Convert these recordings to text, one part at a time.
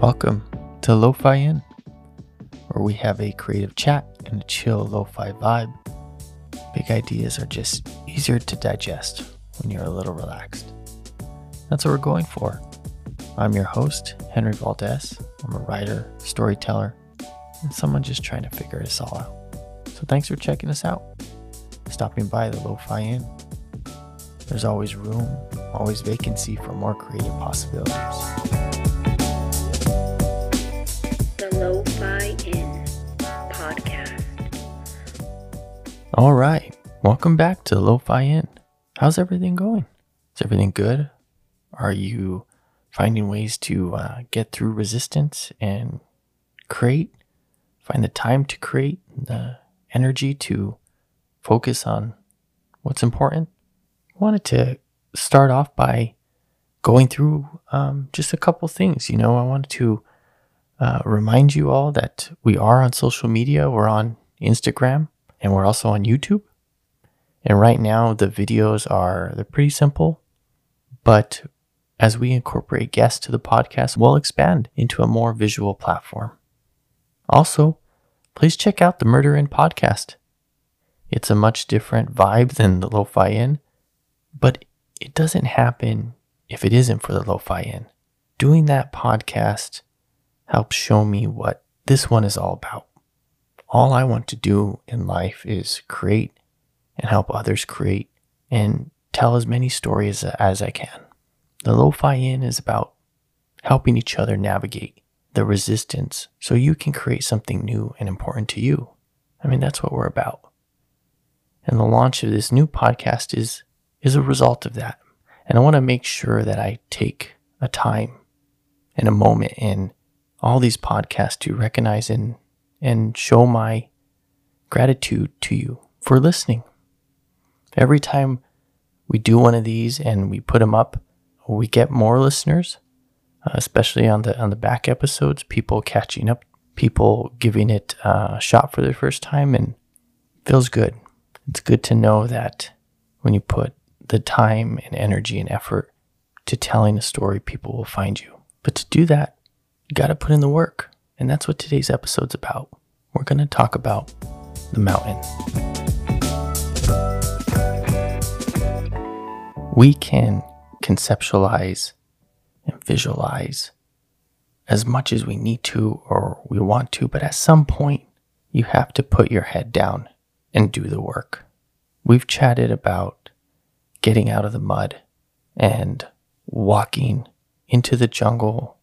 Welcome to Lo-Fi Inn, where we have a creative chat and a chill lo-fi vibe. Big ideas are just easier to digest when you're a little relaxed. That's what we're going for. I'm your host, Henry Valdez. I'm a writer, storyteller, and someone just trying to figure this all out. So thanks for checking us out. Stopping by the Lo-Fi Inn. There's always room, always vacancy for more creative possibilities. All right. Welcome back to Lo-Fi Inn. How's everything going? Is everything good? Are you finding ways to uh, get through resistance and create? Find the time to create, the energy to focus on what's important? I wanted to start off by going through um, just a couple things. You know, I wanted to uh, remind you all that we are on social media. We're on Instagram and we're also on YouTube. And right now the videos are they're pretty simple, but as we incorporate guests to the podcast, we'll expand into a more visual platform. Also, please check out the Murder Inn podcast. It's a much different vibe than the Lo-Fi Inn, but it doesn't happen if it isn't for the Lo-Fi Inn. Doing that podcast helps show me what this one is all about. All I want to do in life is create and help others create and tell as many stories as I can. The Lo-Fi Inn is about helping each other navigate the resistance so you can create something new and important to you. I mean, that's what we're about. And the launch of this new podcast is is a result of that. And I want to make sure that I take a time and a moment in all these podcasts to recognize and and show my gratitude to you for listening. Every time we do one of these and we put them up, we get more listeners, uh, especially on the on the back episodes. People catching up, people giving it a shot for the first time, and feels good. It's good to know that when you put the time and energy and effort to telling a story, people will find you. But to do that, you got to put in the work, and that's what today's episode's about. We're going to talk about the mountain. We can conceptualize and visualize as much as we need to or we want to, but at some point, you have to put your head down and do the work. We've chatted about getting out of the mud and walking into the jungle,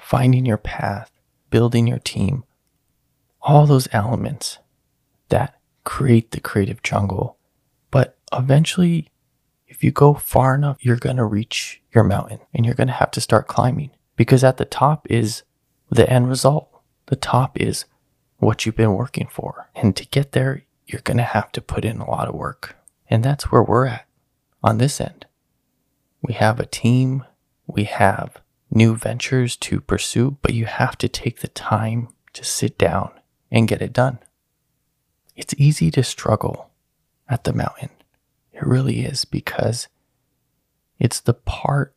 finding your path, building your team, all those elements that create the creative jungle. But eventually, if you go far enough, you're going to reach your mountain and you're going to have to start climbing because at the top is the end result. The top is what you've been working for. And to get there, you're going to have to put in a lot of work. And that's where we're at on this end. We have a team, we have new ventures to pursue, but you have to take the time to sit down and get it done. It's easy to struggle at the mountain. It really is because it's the part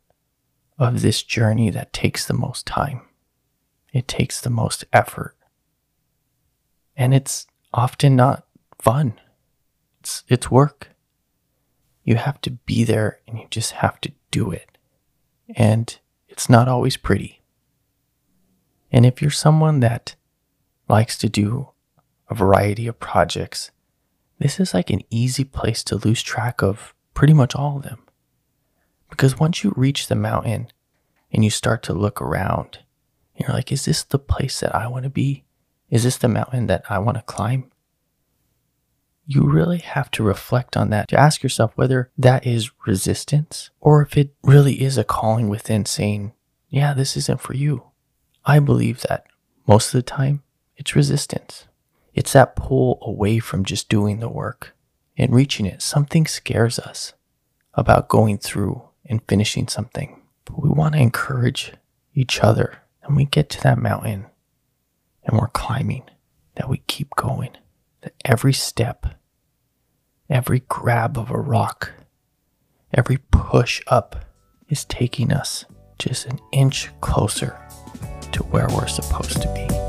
of this journey that takes the most time. It takes the most effort. And it's often not fun. It's it's work. You have to be there and you just have to do it. And it's not always pretty. And if you're someone that likes to do a variety of projects, this is like an easy place to lose track of pretty much all of them. Because once you reach the mountain and you start to look around, you're like, is this the place that I want to be? Is this the mountain that I want to climb? You really have to reflect on that to ask yourself whether that is resistance or if it really is a calling within saying, yeah, this isn't for you. I believe that most of the time it's resistance. It's that pull away from just doing the work and reaching it. Something scares us about going through and finishing something. But we want to encourage each other. And we get to that mountain and we're climbing, that we keep going, that every step, every grab of a rock, every push up is taking us just an inch closer to where we're supposed to be.